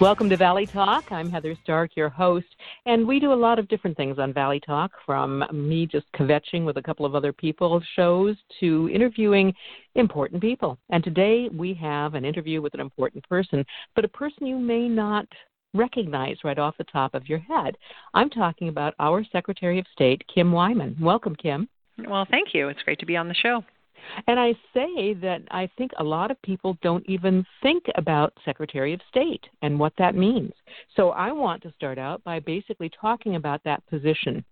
Welcome to Valley Talk. I'm Heather Stark, your host, and we do a lot of different things on Valley Talk from me just kvetching with a couple of other people shows to interviewing important people. And today we have an interview with an important person, but a person you may not recognize right off the top of your head. I'm talking about our Secretary of State, Kim Wyman. Welcome, Kim. Well, thank you. It's great to be on the show. And I say that I think a lot of people don't even think about Secretary of State and what that means. So I want to start out by basically talking about that position.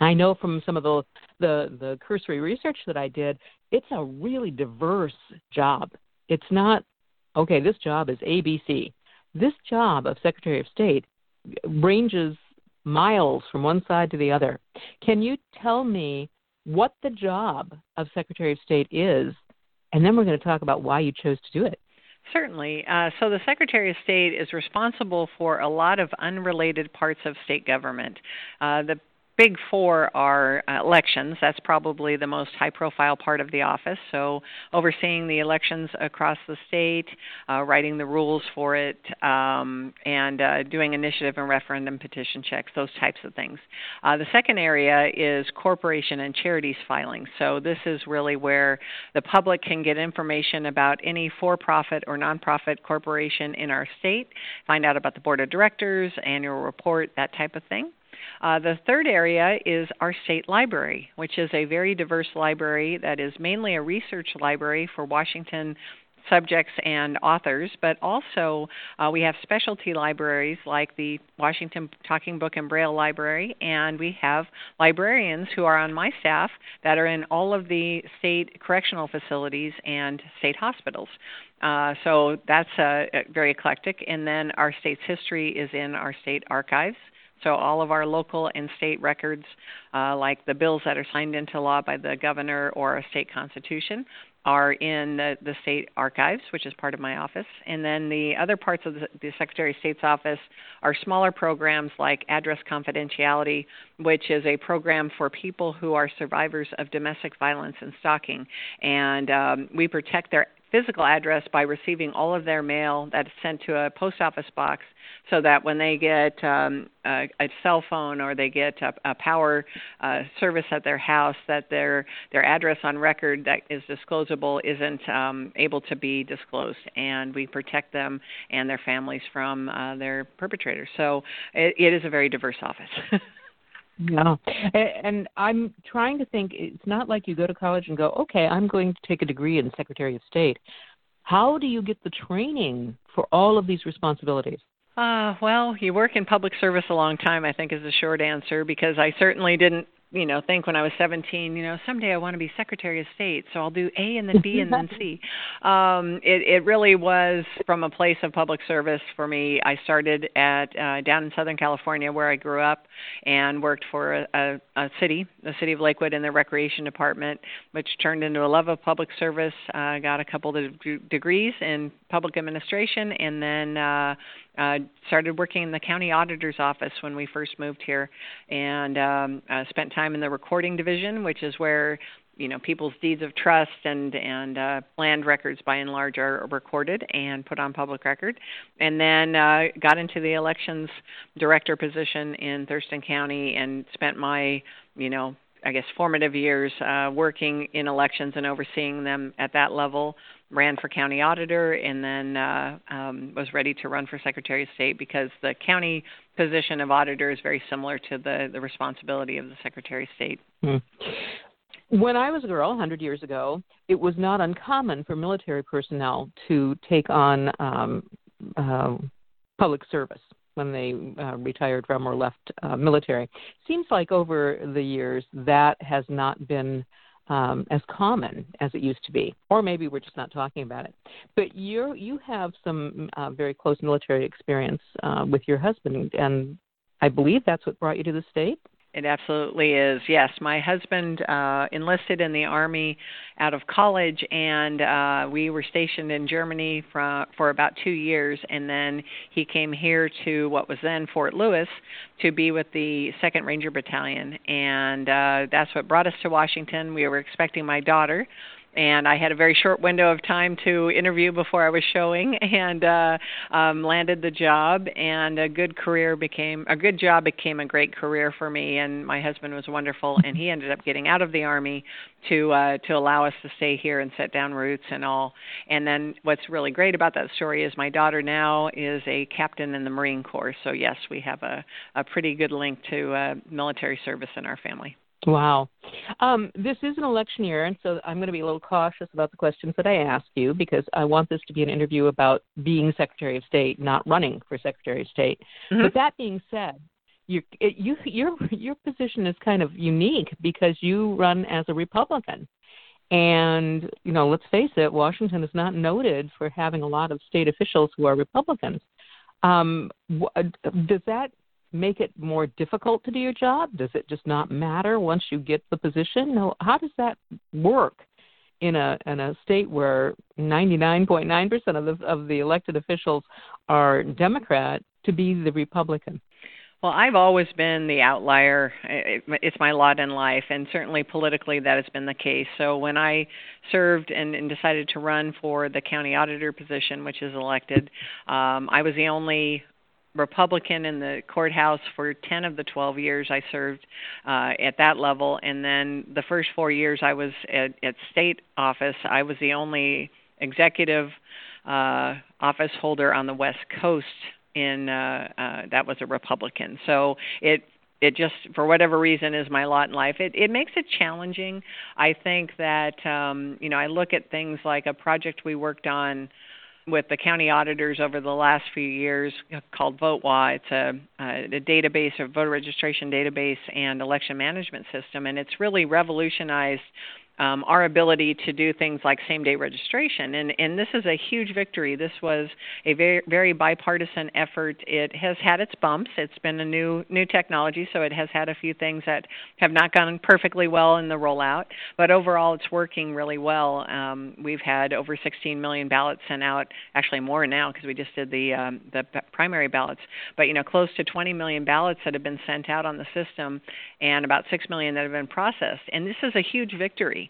I know from some of the, the, the cursory research that I did, it's a really diverse job. It's not, okay, this job is ABC. This job of Secretary of State ranges miles from one side to the other. Can you tell me what the job of Secretary of State is, and then we're going to talk about why you chose to do it. Certainly. Uh, so, the Secretary of State is responsible for a lot of unrelated parts of state government. Uh, the big four are uh, elections. That's probably the most high profile part of the office. So, overseeing the elections across the state, uh, writing the rules for it, um, and uh, doing initiative and referendum petition checks, those types of things. Uh, the second area is corporation and charities filing. So, this is really where the public can get information about any for profit or nonprofit corporation in our state, find out about the board of directors, annual report, that type of thing. Uh, the third area is our state library, which is a very diverse library that is mainly a research library for Washington subjects and authors, but also uh, we have specialty libraries like the Washington Talking Book and Braille Library, and we have librarians who are on my staff that are in all of the state correctional facilities and state hospitals. Uh, so that's uh, very eclectic. And then our state's history is in our state archives. So all of our local and state records, uh, like the bills that are signed into law by the governor or a state constitution, are in the, the state archives, which is part of my office. And then the other parts of the, the Secretary of State's office are smaller programs like Address Confidentiality, which is a program for people who are survivors of domestic violence and stalking. And um, we protect their physical address by receiving all of their mail that's sent to a post office box so that when they get um, a, a cell phone or they get a, a power uh, service at their house that their their address on record that is disclosable isn't um, able to be disclosed. And we protect them and their families from uh, their perpetrators. So it, it is a very diverse office No. And I'm trying to think it's not like you go to college and go, okay, I'm going to take a degree in Secretary of State. How do you get the training for all of these responsibilities? Uh, well, you work in public service a long time, I think, is the short answer, because I certainly didn't you know think when I was 17, you know, someday I want to be Secretary of State, so I'll do A and then B and then C. Um, it, it really was from a place of public service for me. I started at uh, down in Southern California where I grew up and worked for a, a, a city, the city of Lakewood, in the recreation department, which turned into a love of public service. I uh, got a couple of de- degrees in public administration, and then uh, uh, started working in the county auditor's office when we first moved here, and um, uh, spent time in the recording division, which is where you know people's deeds of trust and and uh, land records by and large are recorded and put on public record. And then uh, got into the elections director position in Thurston County and spent my you know I guess formative years uh, working in elections and overseeing them at that level ran for county auditor and then uh, um, was ready to run for Secretary of State because the county position of auditor is very similar to the, the responsibility of the Secretary of State. Hmm. When I was a girl, 100 years ago, it was not uncommon for military personnel to take on um, uh, public service when they uh, retired from or left uh, military. Seems like over the years that has not been um, as common as it used to be, or maybe we're just not talking about it. But you you have some uh, very close military experience uh, with your husband, and I believe that's what brought you to the state. It absolutely is. Yes, my husband uh, enlisted in the army out of college, and uh, we were stationed in Germany for for about two years, and then he came here to what was then Fort Lewis to be with the Second Ranger Battalion, and uh, that's what brought us to Washington. We were expecting my daughter and I had a very short window of time to interview before I was showing, and uh, um, landed the job. And a good career became a good job became a great career for me. And my husband was wonderful, and he ended up getting out of the army to uh, to allow us to stay here and set down roots and all. And then what's really great about that story is my daughter now is a captain in the Marine Corps. So yes, we have a a pretty good link to uh, military service in our family. Wow. Um, this is an election year, and so I'm going to be a little cautious about the questions that I ask you because I want this to be an interview about being Secretary of State, not running for Secretary of State. Mm-hmm. But that being said, you, you, your your position is kind of unique because you run as a Republican, and you know, let's face it, Washington is not noted for having a lot of state officials who are Republicans. Um, does that make it more difficult to do your job? Does it just not matter once you get the position? No, how does that work in a in a state where 99.9% of the of the elected officials are Democrat to be the Republican? Well, I've always been the outlier. It's my lot in life, and certainly politically that has been the case. So when I served and, and decided to run for the county auditor position, which is elected, um, I was the only Republican in the courthouse for 10 of the 12 years I served uh, at that level. And then the first four years I was at, at state office, I was the only executive uh, office holder on the West Coast in uh, uh, that was a Republican. So it it just for whatever reason is my lot in life it it makes it challenging i think that um you know i look at things like a project we worked on with the county auditors over the last few years called VoteWA. It's a, a database, a voter registration database and election management system, and it's really revolutionized um, our ability to do things like same day registration. And, and this is a huge victory. This was a very, very bipartisan effort. It has had its bumps. It's been a new, new technology, so it has had a few things that have not gone perfectly well in the rollout. But overall, it's working really well. Um, we've had over 16 million ballots sent out, actually more now because we just did the, um, the primary ballots. But, you know, close to 20 million ballots that have been sent out on the system and about 6 million that have been processed. And this is a huge victory.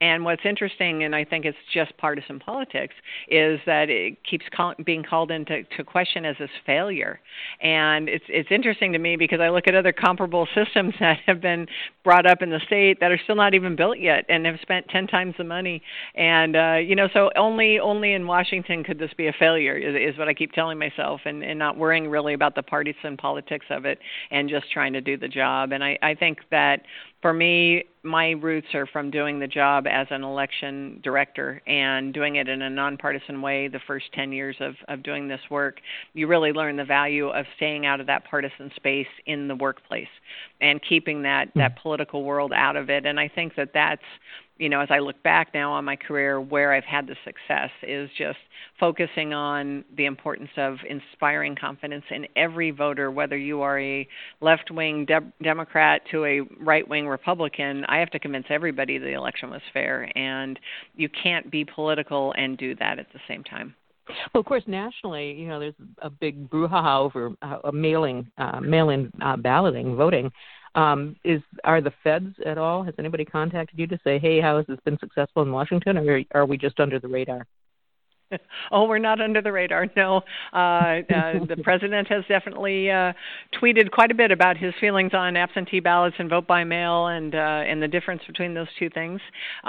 And what's interesting, and I think it's just partisan politics, is that it keeps call, being called into to question as this failure. And it's it's interesting to me because I look at other comparable systems that have been brought up in the state that are still not even built yet and have spent ten times the money. And uh, you know, so only only in Washington could this be a failure is, is what I keep telling myself, and, and not worrying really about the partisan politics of it, and just trying to do the job. And I I think that for me, my roots are from doing the job as an election director and doing it in a nonpartisan way the first 10 years of, of doing this work. You really learn the value of staying out of that partisan space in the workplace and keeping that, that hmm. political world out of it. And I think that that's you know, as I look back now on my career, where I've had the success is just focusing on the importance of inspiring confidence in every voter, whether you are a left wing de- Democrat to a right wing Republican. I have to convince everybody the election was fair, and you can't be political and do that at the same time. Well, of course, nationally, you know, there's a big brouhaha over uh, mailing, uh, mail-in uh, balloting, voting. Um, is are the feds at all? Has anybody contacted you to say, "Hey, how has this been successful in Washington?" Or are we just under the radar? oh, we're not under the radar. No, uh, uh, the president has definitely uh, tweeted quite a bit about his feelings on absentee ballots and vote by mail, and uh, and the difference between those two things, uh,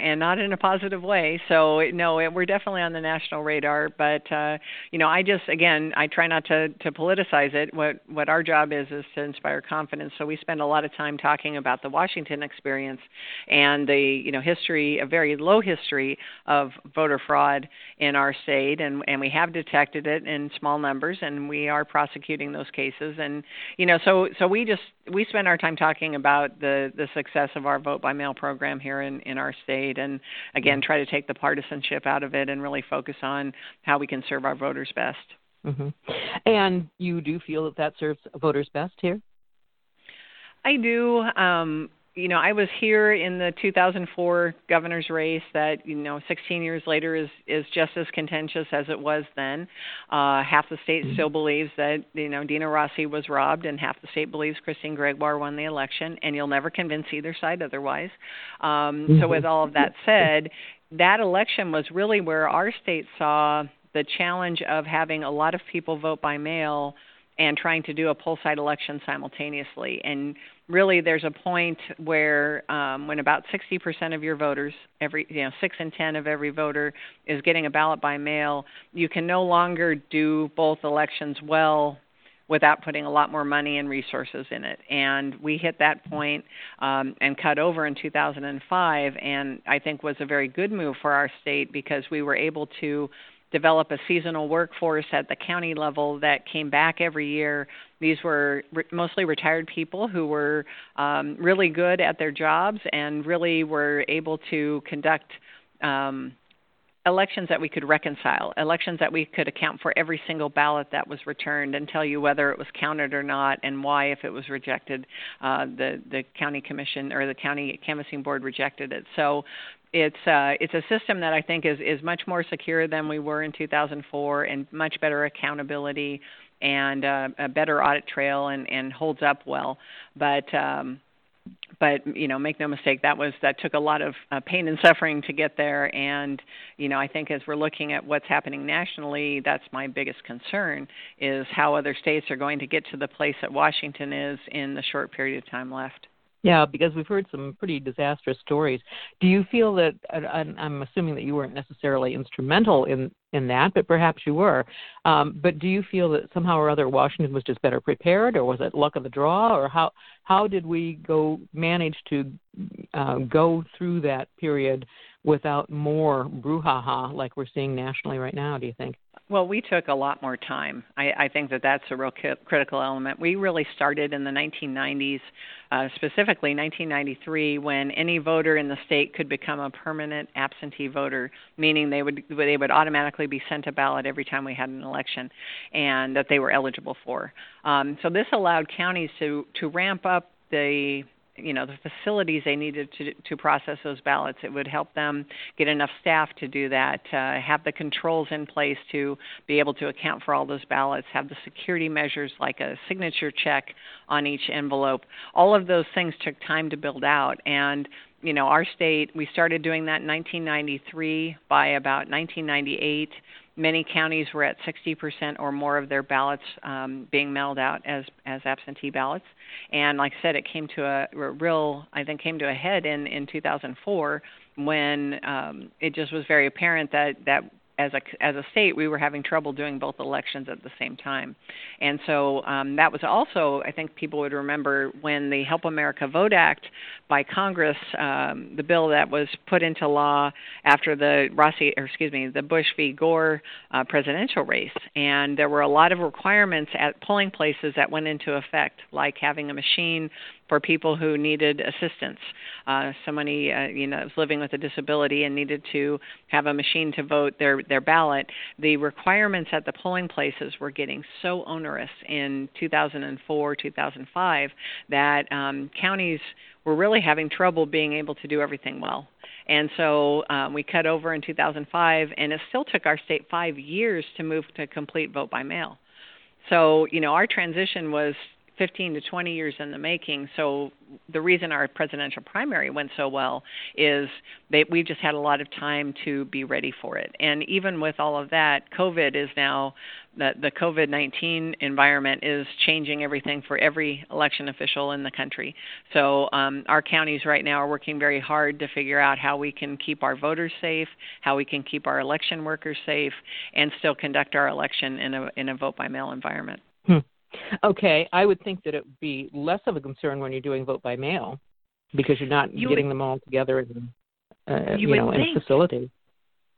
and not in a positive way. So no, we're definitely on the national radar. But uh, you know, I just again, I try not to to politicize it. What what our job is is to inspire confidence. So we spend a lot of time talking about the Washington experience and the you know history, a very low history of voter fraud in our state, and and we have detected it in small numbers, and we are prosecuting those cases. And you know, so so we just we spend our time talking about the the success of our vote by mail program here in in our state, and again, try to take the partisanship out of it and really focus on how we can serve our voters best. Mm-hmm. And you do feel that that serves voters best here? I do. Um, you know, I was here in the 2004 governor's race that, you know, 16 years later is is just as contentious as it was then. Uh, half the state mm-hmm. still believes that, you know, Dino Rossi was robbed, and half the state believes Christine Gregoire won the election, and you'll never convince either side otherwise. Um, mm-hmm. So, with all of that said, that election was really where our state saw the challenge of having a lot of people vote by mail and trying to do a poll site election simultaneously. And really, there's a point where um, when about 60% of your voters, every you know six in ten of every voter is getting a ballot by mail, you can no longer do both elections well without putting a lot more money and resources in it. And we hit that point, um, and cut over in 2005, and I think was a very good move for our state because we were able to develop a seasonal workforce at the county level that came back every year. These were re- mostly retired people who were um, really good at their jobs and really were able to conduct um, elections that we could reconcile, elections that we could account for every single ballot that was returned and tell you whether it was counted or not and why, if it was rejected, uh, the the county commission or the county canvassing board rejected it. So it's uh, it's a system that I think is is much more secure than we were in 2004 and much better accountability and uh, a better audit trail and and holds up well. But um, but you know, make no mistake, that was that took a lot of uh, pain and suffering to get there. And you know, I think as we're looking at what's happening nationally, that's my biggest concern is how other states are going to get to the place that Washington is in the short period of time left. Yeah, because we've heard some pretty disastrous stories. Do you feel that? I'm assuming that you weren't necessarily instrumental in in that, but perhaps you were. Um, but do you feel that somehow or other Washington was just better prepared, or was it luck of the draw, or how how did we go manage to uh, go through that period without more brouhaha like we're seeing nationally right now? Do you think? Well, we took a lot more time. I, I think that that's a real ki- critical element. We really started in the 1990s, uh, specifically 1993, when any voter in the state could become a permanent absentee voter, meaning they would they would automatically be sent a ballot every time we had an election, and that they were eligible for. Um, so this allowed counties to to ramp up the you know the facilities they needed to to process those ballots. It would help them get enough staff to do that, uh, have the controls in place to be able to account for all those ballots, have the security measures like a signature check on each envelope. All of those things took time to build out, and you know our state we started doing that in 1993. By about 1998 many counties were at 60% or more of their ballots um, being mailed out as as absentee ballots. And like I said, it came to a, real, I think, came to a head in in 2004 when um, it just was very apparent that that as a as a state we were having trouble doing both elections at the same time. And so um, that was also i think people would remember when the help america vote act by congress um, the bill that was put into law after the rossi or excuse me the bush v. Gore uh, presidential race. And there were a lot of requirements at polling places that went into effect like having a machine for people who needed assistance. Uh, somebody, uh, you know, was living with a disability and needed to have a machine to vote their their ballot. The requirements at the polling places were getting so onerous in 2004, 2005 that um, counties were really having trouble being able to do everything well. And so um, we cut over in 2005, and it still took our state five years to move to complete vote by mail. So, you know, our transition was 15 to 20 years in the making. So the reason our presidential primary went so well is that we've just had a lot of time to be ready for it. And even with all of that, COVID is now the, the COVID 19 environment is changing everything for every election official in the country. So, um, our counties right now are working very hard to figure out how we can keep our voters safe, how we can keep our election workers safe, and still conduct our election in a, in a vote by mail environment. Hmm. Okay, I would think that it would be less of a concern when you're doing vote by mail because you're not you getting would, them all together in, uh, you, you know, in a facility.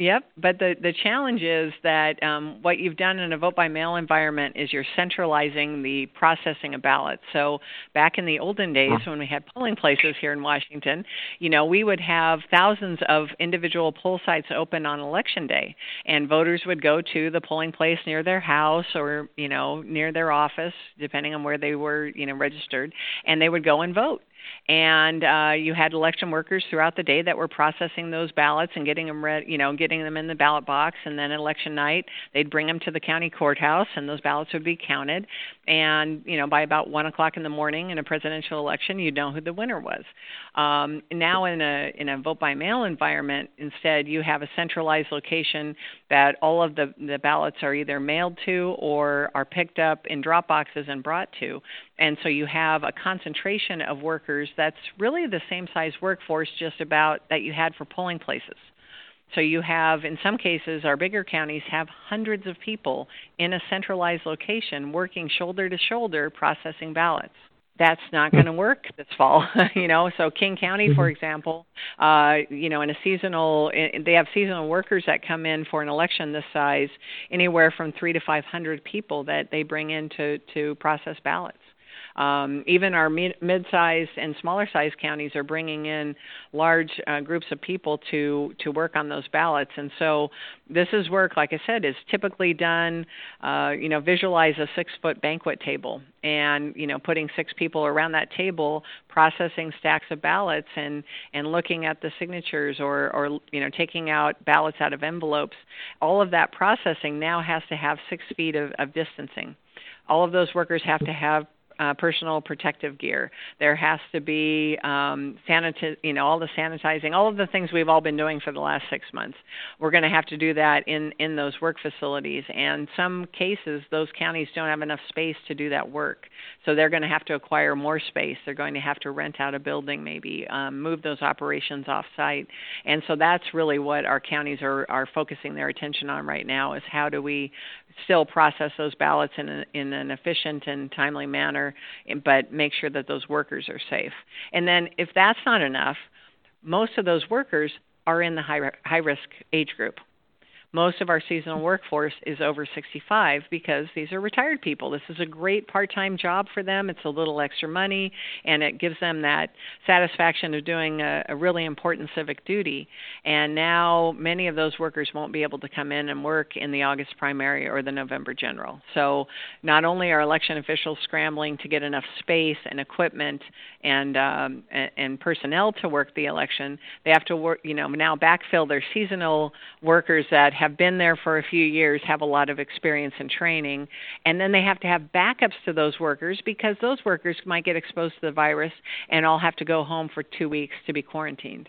Yep, but the the challenge is that um, what you've done in a vote by mail environment is you're centralizing the processing of ballots. So back in the olden days when we had polling places here in Washington, you know, we would have thousands of individual poll sites open on election day, and voters would go to the polling place near their house or you know near their office, depending on where they were you know registered, and they would go and vote and uh, you had election workers throughout the day that were processing those ballots and getting them read, you know, getting them in the ballot box. And then election night, they'd bring them to the county courthouse, and those ballots would be counted. And you know, by about one o'clock in the morning in a presidential election, you'd know who the winner was. Um, now, in a in a vote by mail environment, instead, you have a centralized location that all of the the ballots are either mailed to or are picked up in drop boxes and brought to. And so you have a concentration of workers that's really the same size workforce just about that you had for polling places. So you have, in some cases, our bigger counties have hundreds of people in a centralized location working shoulder to shoulder processing ballots. That's not going to work this fall, you know. So King County, for mm-hmm. example, uh, you know, in a seasonal, they have seasonal workers that come in for an election this size, anywhere from three to five hundred people that they bring in to to process ballots. Um, even our mid-sized and smaller-sized counties are bringing in large uh, groups of people to to work on those ballots. And so this is work, like I said, is typically done. Uh, you know, visualize a six-foot banquet table, and you know, putting six people around that table, processing stacks of ballots, and and looking at the signatures, or or you know, taking out ballots out of envelopes. All of that processing now has to have six feet of, of distancing all of those workers have to have uh, personal protective gear. There has to be um, sanitize, you know, all the sanitizing, all of the things we've all been doing for the last six months. We're going to have to do that in in those work facilities. And some cases, those counties don't have enough space to do that work, so they're going to have to acquire more space. They're going to have to rent out a building, maybe um, move those operations off site. And so that's really what our counties are are focusing their attention on right now: is how do we still process those ballots in, in an efficient and timely manner, eh, but make sure that those workers are safe. And then, if that's not enough, most of those workers are in the high, high risk age group most of our seasonal workforce is over 65 because these are retired people. This is a great part time job for them. It's a little extra money, and it gives them that satisfaction of doing a, a really important civic duty. And now many of those workers won't be able to come in and work in the August primary or the November general. So not only are election officials scrambling to get enough space and equipment and um, and, and personnel to work the election, they have to work, you know, now backfill their seasonal workers that have been there for a few years, have a lot of experience and training, and then they have to have backups to those workers because those workers might get exposed to the virus and all have to go home for two weeks to be quarantined.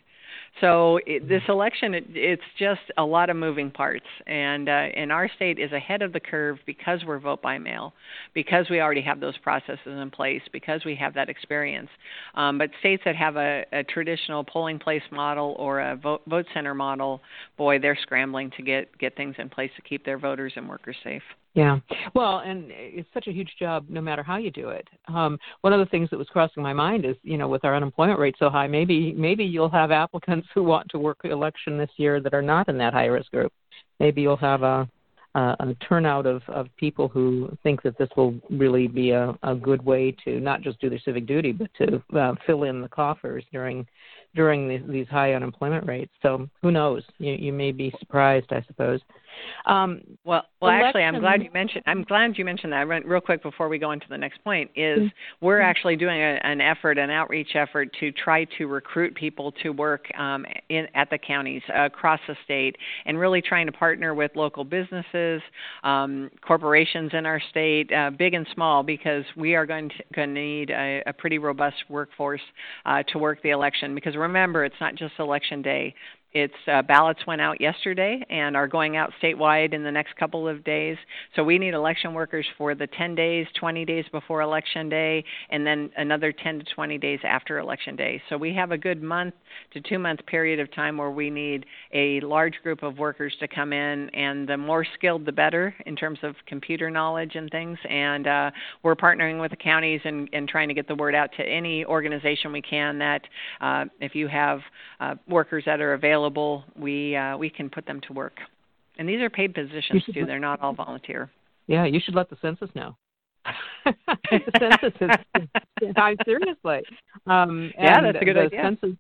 So it, this election, it, it's just a lot of moving parts, and uh, and our state is ahead of the curve because we're vote by mail, because we already have those processes in place, because we have that experience. Um, but states that have a, a traditional polling place model or a vote, vote center model, boy, they're scrambling to get get things in place to keep their voters and workers safe. Yeah. Well, and it's such a huge job no matter how you do it. Um, one of the things that was crossing my mind is, you know, with our unemployment rate so high, maybe maybe you'll have applicants who want to work the election this year that are not in that high risk group. Maybe you'll have a a, a turnout of, of people who think that this will really be a, a good way to not just do their civic duty, but to uh, fill in the coffers during during these, these high unemployment rates. So who knows? You, you may be surprised, I suppose. Um, well, well, election, actually, I'm glad you mentioned. I'm glad you mentioned that. Real quick before we go into the next point, is mm-hmm. we're actually doing a, an effort, an outreach effort to try to recruit people to work um, in at the counties across the state, and really trying to partner with local businesses, um, corporations in our state, uh, big and small, because we are going to, going to need a, a pretty robust workforce uh, to work the election. Because remember, it's not just election day. Its uh, ballots went out yesterday and are going out statewide in the next couple of days. So we need election workers for the 10 days, 20 days before election day, and then another 10 to 20 days after election day. So we have a good month to two month period of time where we need a large group of workers to come in, and the more skilled, the better in terms of computer knowledge and things. And uh, we're partnering with the counties and, and trying to get the word out to any organization we can that uh, if you have uh, workers that are available available, we uh, we can put them to work. And these are paid positions too; they're not all volunteer. Yeah, you should let the census know. the census is, I'm seriously. Um, yeah, that's a good idea. Census,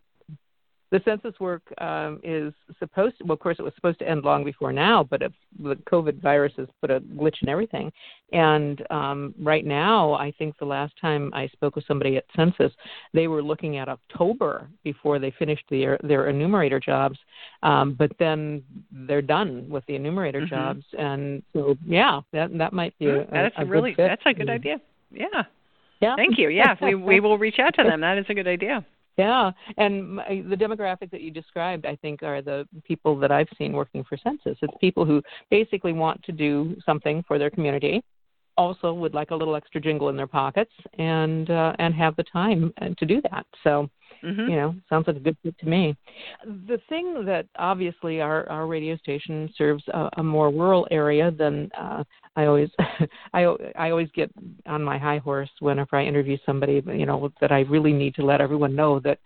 the census work um, is supposed to, well, of course, it was supposed to end long before now, but if the COVID virus has put a glitch in everything. And um, right now, I think the last time I spoke with somebody at Census, they were looking at October before they finished their, their enumerator jobs. Um, but then they're done with the enumerator mm-hmm. jobs. And so, yeah, that, that might be a, that's a, a really, that's a good idea. Yeah. Yeah. Thank you. Yeah, we we will reach out to them. That is a good idea. Yeah, and my, the demographic that you described, I think, are the people that I've seen working for census. It's people who basically want to do something for their community, also would like a little extra jingle in their pockets, and uh, and have the time uh, to do that. So Mm-hmm. You know, sounds like a good fit to me. The thing that obviously our our radio station serves a, a more rural area than uh, I always I I always get on my high horse whenever I interview somebody. You know that I really need to let everyone know that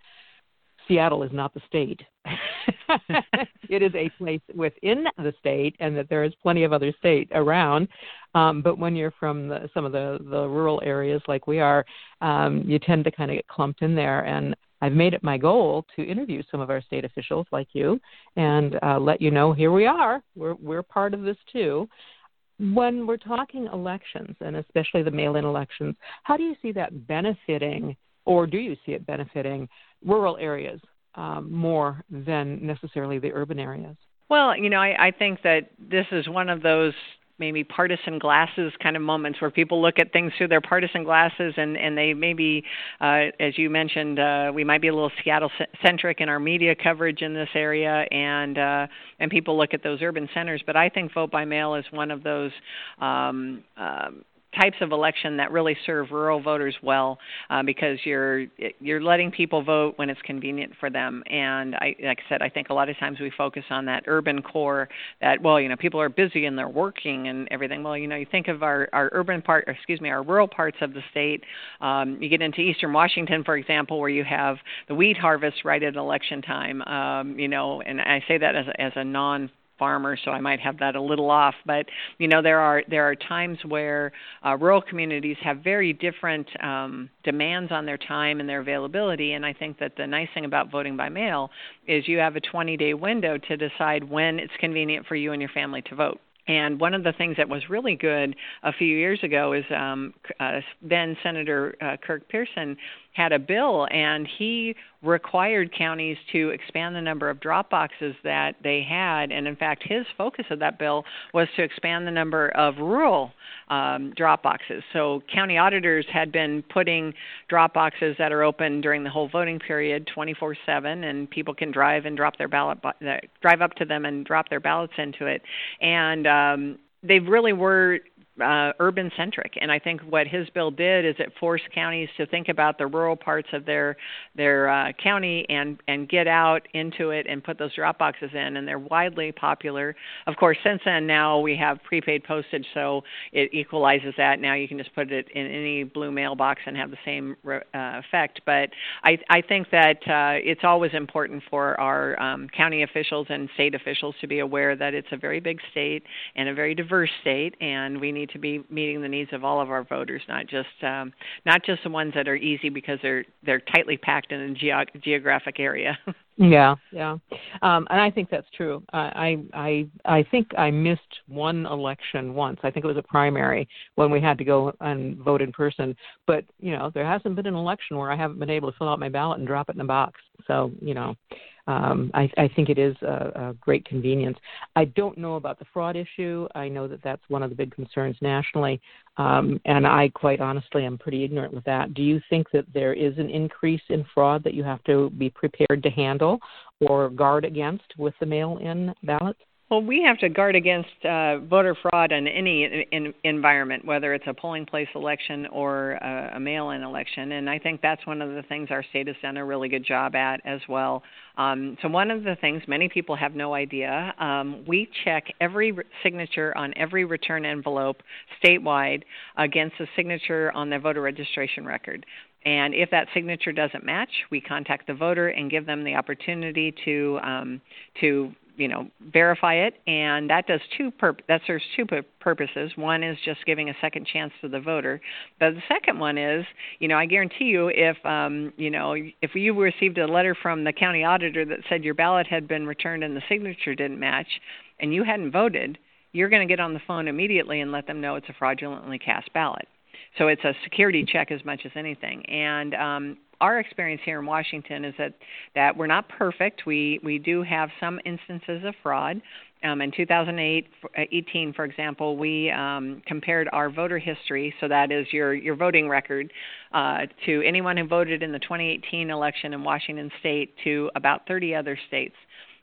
Seattle is not the state. it is a place within the state, and that there is plenty of other state around. Um, but when you're from the, some of the the rural areas like we are, um, you tend to kind of get clumped in there. And I've made it my goal to interview some of our state officials like you and uh, let you know here we are. We're we're part of this too. When we're talking elections and especially the mail-in elections, how do you see that benefiting, or do you see it benefiting rural areas um, more than necessarily the urban areas? Well, you know, I, I think that this is one of those maybe partisan glasses kind of moments where people look at things through their partisan glasses and and they maybe uh, as you mentioned uh, we might be a little Seattle centric in our media coverage in this area and uh, and people look at those urban centers. But I think vote by mail is one of those um, um, types of election that really serve rural voters well uh, because you're you're letting people vote when it's convenient for them. And I, like I said, I think a lot of times we focus on that urban core that well, you know, people are busy and they're working and everything. Well, you know, you think of our our urban part, or excuse me, our rural parts of the state. Um, you get into eastern Washington, for example, where you have the wheat harvest right at election time. Um, you know, and I say that as as a non farmer, so I might have that a little off. But you know, there are there are times where uh, rural communities have very different um, demands on their time and their availability. And I think that the nice thing about voting by mail is you have a 20-day window to decide when it's convenient for you and your family to vote. And one of the things that was really good a few years ago is um, uh, then Senator uh, Kirk Pearson had a bill, and he required counties to expand the number of drop boxes that they had. And in fact, his focus of that bill was to expand the number of rural um, drop boxes. So county auditors had been putting drop boxes that are open during the whole voting period, 24/7, and people can drive and drop their ballot, uh, drive up to them and drop their ballots into it. And um, they really were uh, urban centric. And I think what his bill did is it forced counties to think about the rural parts of their their uh, county and and get out into it and put those drop boxes in. And they're widely popular. Of course, since then now we have prepaid postage, so it equalizes that. Now you can just put it in any blue mailbox and have the same uh, effect. But I I think that uh, it's always important for our um, county officials and state officials to be aware that it's a very big state and a very diverse state, and we need need to be meeting the needs of all of our voters, not just um, not just the ones that are easy because they're they're tightly packed in a ge- geographic area. yeah, yeah, um, and I think that's true. I I I think I missed one election once. I think it was a primary when we had to go and vote in person. But you know, there hasn't been an election where I haven't been able to fill out my ballot and drop it in a box. So you know, um, I, I think it is a, a great convenience. I don't know about the fraud issue. I know that that's one of the big concerns nationally, um, and I quite honestly am pretty ignorant with that. Do you think that there is an increase in fraud that you have to be prepared to handle or guard against with the mail-in ballots? Well, we have to guard against uh, voter fraud in any in, in environment, whether it's a polling place election or a, a mail-in election, and I think that's one of the things our state has done a really good job at as well. Um, so one of the things many people have no idea, um, we check every re- signature on every return envelope statewide against the signature on the voter registration record. And if that signature doesn't match, we contact the voter and give them the opportunity to um, to you know verify it and that does two pur- that serves two purposes. One is just giving a second chance to the voter. But the second one is you know i guarantee you if um you know if you received a letter from the county auditor that said your ballot had been returned and the signature didn't match and you hadn't voted you're going to get on the phone immediately and let them know it's a fraudulently cast ballot. So it's a security check as much as anything. And um our experience here in Washington is that that we're not perfect. We we do have some instances of fraud. Um, in 2018, for example, we um, compared our voter history, so that is your your voting record, uh, to anyone who voted in the 2018 election in Washington State to about 30 other states.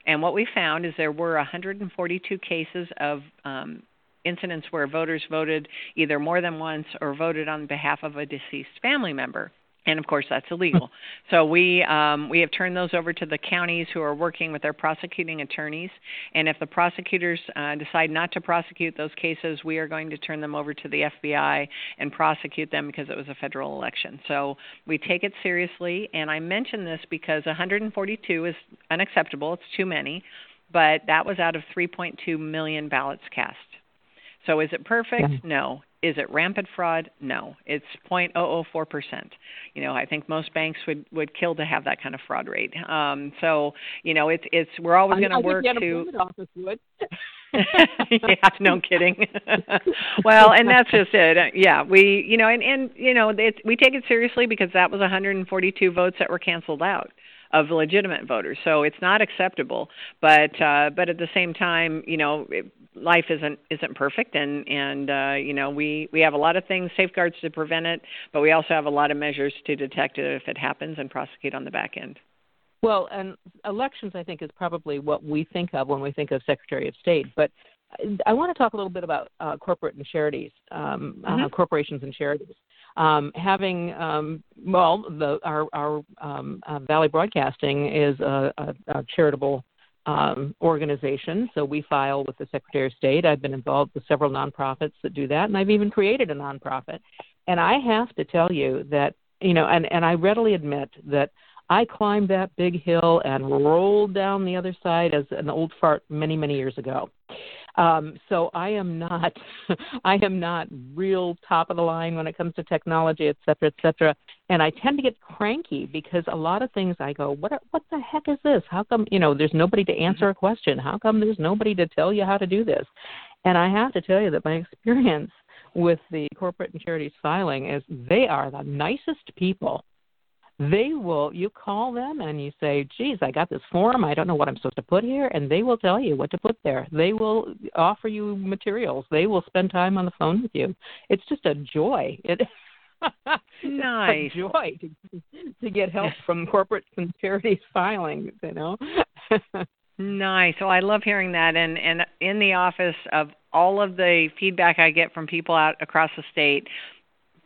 And what we found is there were 142 cases of um, incidents where voters voted either more than once or voted on behalf of a deceased family member and of course that's illegal. so we um, we have turned those over to the counties who are working with their prosecuting attorneys, and if the prosecutors uh, decide not to prosecute those cases, we are going to turn them over to the FBI and prosecute them because it was a federal election. So we take it seriously, and I mention this because 142 is unacceptable; it's too many, but that was out of 3.2 million ballots cast. So is it perfect? Yeah. No. Is it rampant fraud? No. It's 0.004%. You know, I think most banks would would kill to have that kind of fraud rate. Um, so, you know, it's it's we're always going to work to office would. yeah, no kidding. well, and that's just it. Yeah, we, you know, and and you know, it, we take it seriously because that was 142 votes that were canceled out of legitimate voters. So it's not acceptable. But uh, but at the same time, you know, it, life isn't isn't perfect, and and uh, you know we we have a lot of things safeguards to prevent it, but we also have a lot of measures to detect it if it happens and prosecute on the back end. Well, and elections, I think, is probably what we think of when we think of Secretary of State. But I want to talk a little bit about uh, corporate and charities, um, mm-hmm. uh, corporations and charities. Um, having um, well, the, our, our um, uh, Valley Broadcasting is a, a, a charitable um, organization, so we file with the Secretary of State. I've been involved with several nonprofits that do that, and I've even created a nonprofit. And I have to tell you that you know, and and I readily admit that I climbed that big hill and rolled down the other side as an old fart many many years ago. Um, so I am not, I am not real top of the line when it comes to technology, et cetera, et cetera. And I tend to get cranky because a lot of things I go, what, what the heck is this? How come, you know, there's nobody to answer a question? How come there's nobody to tell you how to do this? And I have to tell you that my experience with the corporate and charities filing is they are the nicest people they will you call them and you say geez i got this form. I don't know what i'm supposed to put here and they will tell you what to put there. They will offer you materials. They will spend time on the phone with you. It's just a joy. It nice a joy to, to get help from corporate and charities filing you know? Nice. So i love hearing that. And and in the office of all of the feedback I get from people out across the state,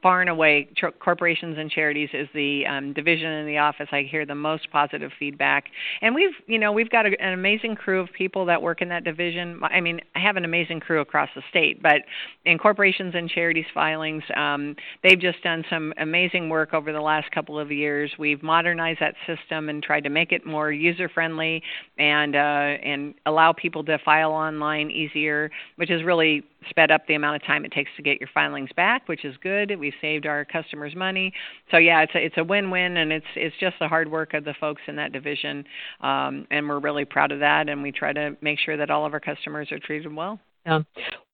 far and away corporations and charities is the um, division in the office I hear the most positive feedback. And we've you know we've got a, an amazing crew of people that work in that division. I mean I have an amazing crew across the state, but in corporations and charities filings, um, they've just done some amazing work over the last couple of years. We've modernized that system and tried to make it more user friendly and uh, and allow people to file online easier, which has really sped up the amount of time it takes to get your filings back, which is good. We've saved our customers money. So yeah, it's a, it's a win-win, and it's it's just the hard work of the folks in that division, um, and we're really proud of that. And we try to make sure that all of our customers are treated well. Yeah.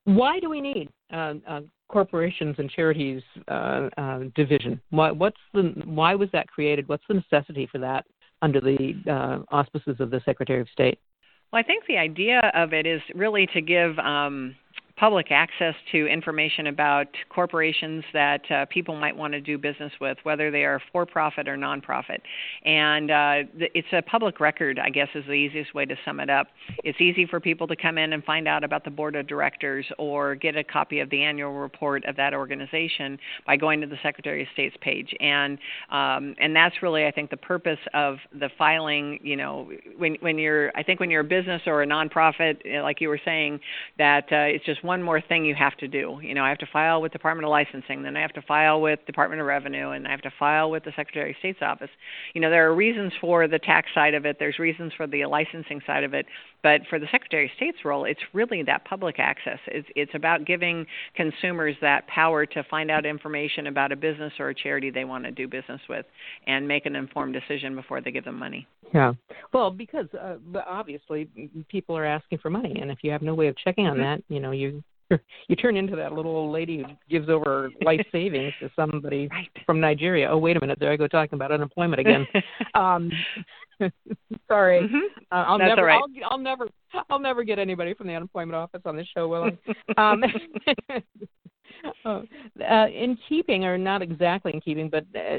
Why do we need uh, uh, corporations and charities uh, uh division? Why, what's the why was that created? What's the necessity for that under the uh, auspices of the Secretary of State? Well, I think the idea of it is really to give um, public access to information about corporations that uh, people might want to do business with, whether they are for profit or nonprofit. And uh, it's a public record, I guess, is the easiest way to sum it up. It's easy for people to come in and find out about the board of directors or get a copy of the annual report of that organization by going to the Secretary of State's page. And um, and that's really, I think, the purpose of the filing. You know, when when you're, I think, when you're a business or a nonprofit, like you were saying, that uh, it's just one one more thing you have to do. You know, I have to file with Department of Licensing, then I have to file with Department of Revenue, and I have to file with the Secretary of State's office. You know, there are reasons for the tax side of it. There's reasons for the licensing side of it. But for the Secretary of State's role, it's really that public access. It's, it's about giving consumers that power to find out information about a business or a charity they want to do business with and make an informed decision before they give them money. Yeah. Well, because uh, obviously people are asking for money, and if you have no way of checking on mm-hmm. that, you know, you you turn into that little old lady who gives over life savings to somebody right. from Nigeria. Oh, wait a minute, there I go talking about unemployment again. um, sorry, mm-hmm. uh, I'll That's never, right. I'll, I'll never, I'll never get anybody from the unemployment office on this show, will I? um, uh, in keeping, or not exactly in keeping, but uh,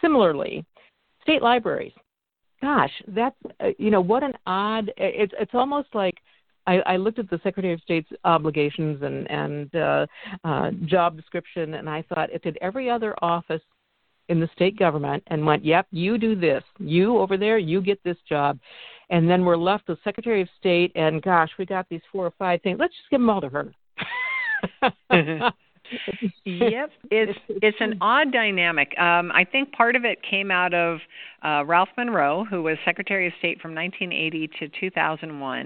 similarly, state libraries. Gosh, that's uh, you know what an odd. It's it's almost like I, I looked at the Secretary of State's obligations and and uh, uh, job description, and I thought, if did every other office in the state government and went, "Yep, you do this. You over there, you get this job," and then we're left with Secretary of State, and gosh, we got these four or five things. Let's just give them all to her. yep, it's it's an odd dynamic. Um, I think part of it came out of uh, Ralph Munro, who was Secretary of State from 1980 to 2001.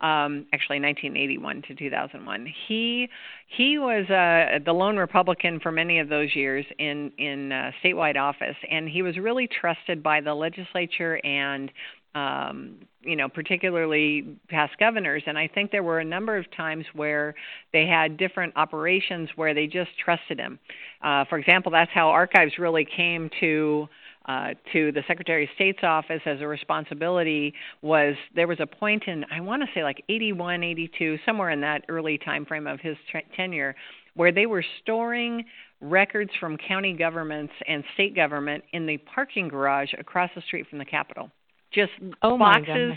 Um, actually, 1981 to 2001. He he was uh, the lone Republican for many of those years in in uh, statewide office, and he was really trusted by the legislature and um, you know, particularly past governors. And I think there were a number of times where they had different operations where they just trusted him. Uh, for example, that's how archives really came to. Uh, to the Secretary of State's office as a responsibility was there was a point in I want to say like 81, 82, somewhere in that early time frame of his t- tenure, where they were storing records from county governments and state government in the parking garage across the street from the Capitol just oh boxes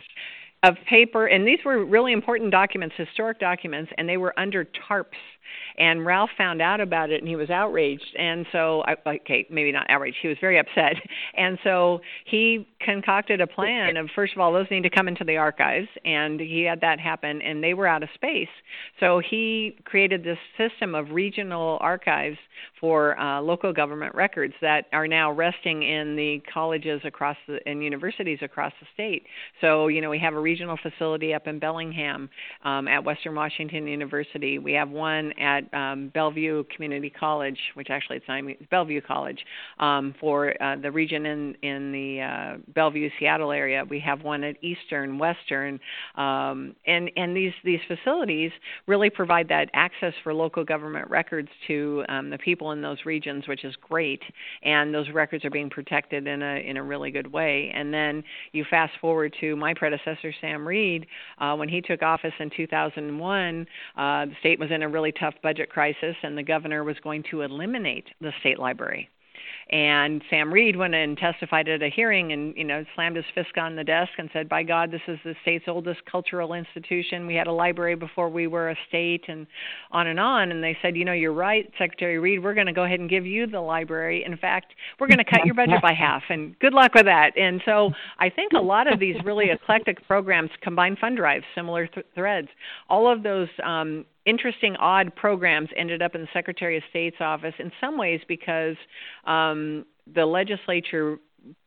of paper and these were really important documents historic documents and they were under tarps and Ralph found out about it and he was outraged. And so okay maybe not outraged he was very upset. And so he concocted a plan of first of all those need to come into the archives. And he had that happen and they were out of space. So he created this system of regional archives for uh, local government records that are now resting in the colleges across the and universities across the state. So you know we have a regional facility up in Bellingham um, at Western Washington University. We have one at um, Bellevue Community College, which actually it's, not, Bellevue College, um, for uh, the region in in the uh, Bellevue Seattle area. We have one at Eastern, Western, um, and and these these facilities really provide that access for local government records to um, the people in those regions, which is great. And those records are being protected in a in a really good way. And then you fast forward to my predecessor Sam Reed uh, when he took office in 2001. Uh, the state was in a really tough budget crisis, and the governor was going to eliminate the state library. And Sam Reed went and testified at a hearing and, you know, slammed his fist on the desk and said, By God, this is the state's oldest cultural institution. We had a library before we were a state and on and on. And they said, You know, you're right, Secretary Reed, we're going to go ahead and give you the library. In fact, we're going to cut your budget by half. And good luck with that. And so I think a lot of these really eclectic programs combine fund drives, similar th- threads. All of those um, interesting, odd programs ended up in the Secretary of State's office in some ways because um, the legislature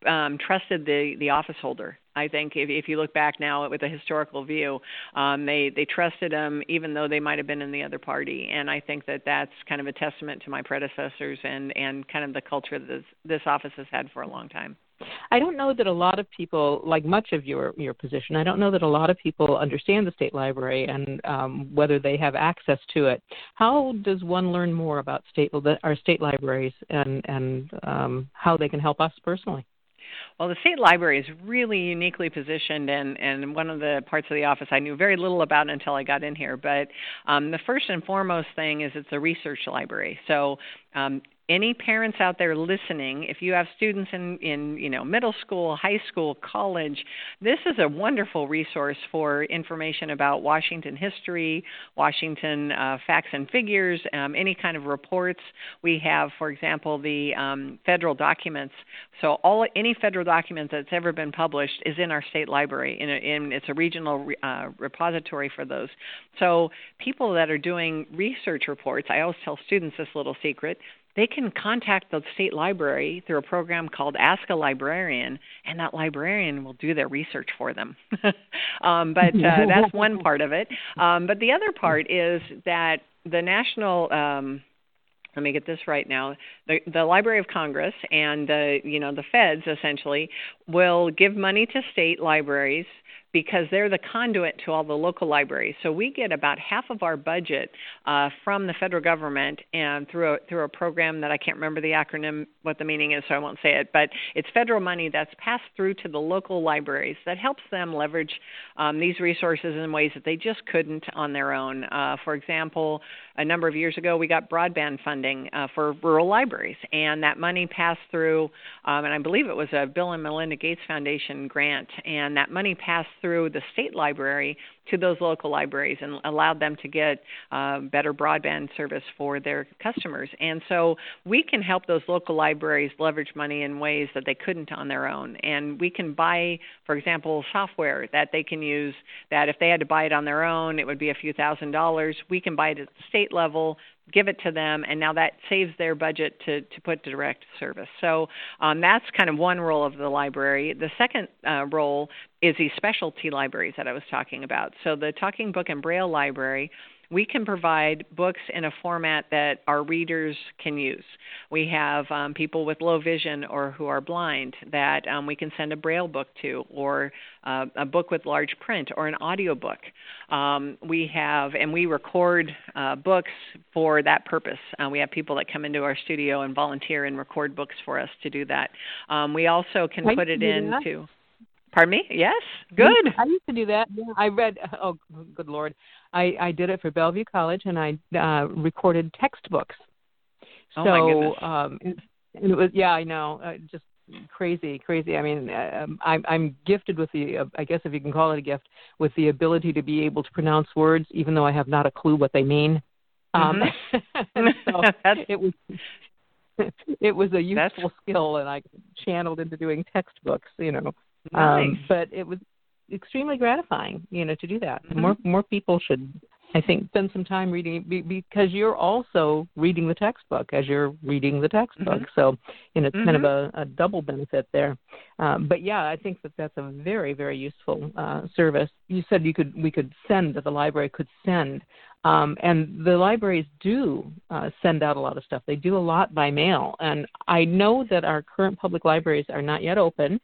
um, trusted the the office holder. I think if if you look back now with a historical view, um, they they trusted him even though they might have been in the other party, and I think that that's kind of a testament to my predecessors and and kind of the culture that this this office has had for a long time. I don't know that a lot of people, like much of your your position, I don't know that a lot of people understand the state library and um, whether they have access to it. How does one learn more about state our state libraries and and um, how they can help us personally? Well, the state library is really uniquely positioned, and, and one of the parts of the office I knew very little about until I got in here. But um, the first and foremost thing is it's a research library. So um, any parents out there listening, if you have students in in you know middle school, high school, college, this is a wonderful resource for information about Washington history, Washington uh, facts and figures, um, any kind of reports. We have, for example, the um, federal documents. So all any federal document that's ever been published is in our state library, in, a, in it's a regional uh, repository for those. So people that are doing research reports, I always tell students this little secret they can contact the state library through a program called Ask a Librarian, and that librarian will do their research for them. um, but uh, that's one part of it. Um, but the other part is that the national um, let me get this right now the the library of congress and the you know the feds essentially will give money to state libraries because they're the conduit to all the local libraries. So we get about half of our budget uh, from the federal government and through a, through a program that I can't remember the acronym what the meaning is, so I won't say it. But it's federal money that's passed through to the local libraries that helps them leverage um, these resources in ways that they just couldn't on their own. Uh, for example, a number of years ago, we got broadband funding uh, for rural libraries, and that money passed through, um, and I believe it was a Bill and Melinda Gates Foundation grant, and that money passed through the state library to those local libraries and allowed them to get uh, better broadband service for their customers. And so we can help those local libraries leverage money in ways that they couldn't on their own. And we can buy, for example, software that they can use that if they had to buy it on their own, it would be a few thousand dollars. We can buy it at the state level give it to them, and now that saves their budget to, to put direct service. So um, that's kind of one role of the library. The second uh, role is these specialty libraries that I was talking about. So the Talking Book and Braille Library we can provide books in a format that our readers can use. We have um, people with low vision or who are blind that um, we can send a braille book to, or uh, a book with large print, or an audio book. Um, we have, and we record uh, books for that purpose. Uh, we have people that come into our studio and volunteer and record books for us to do that. Um, we also can I put it into. Pardon me? Yes. Good. I used to do that. I read. Oh, good lord! I I did it for Bellevue College, and I uh, recorded textbooks. Oh so, my goodness. um, and it was yeah, I know, uh, just crazy, crazy. I mean, uh, I'm I'm gifted with the, uh, I guess if you can call it a gift, with the ability to be able to pronounce words, even though I have not a clue what they mean. Um, mm-hmm. so it was it was a useful That's... skill, and I channeled into doing textbooks. You know, nice. um, but it was extremely gratifying, you know, to do that. Mm-hmm. More more people should, I think, spend some time reading because you're also reading the textbook as you're reading the textbook. Mm-hmm. So, you know, it's mm-hmm. kind of a, a double benefit there. Um, but yeah, I think that that's a very very useful uh, service. You said you could we could send that the library could send. Um, and the libraries do uh, send out a lot of stuff. They do a lot by mail. And I know that our current public libraries are not yet open.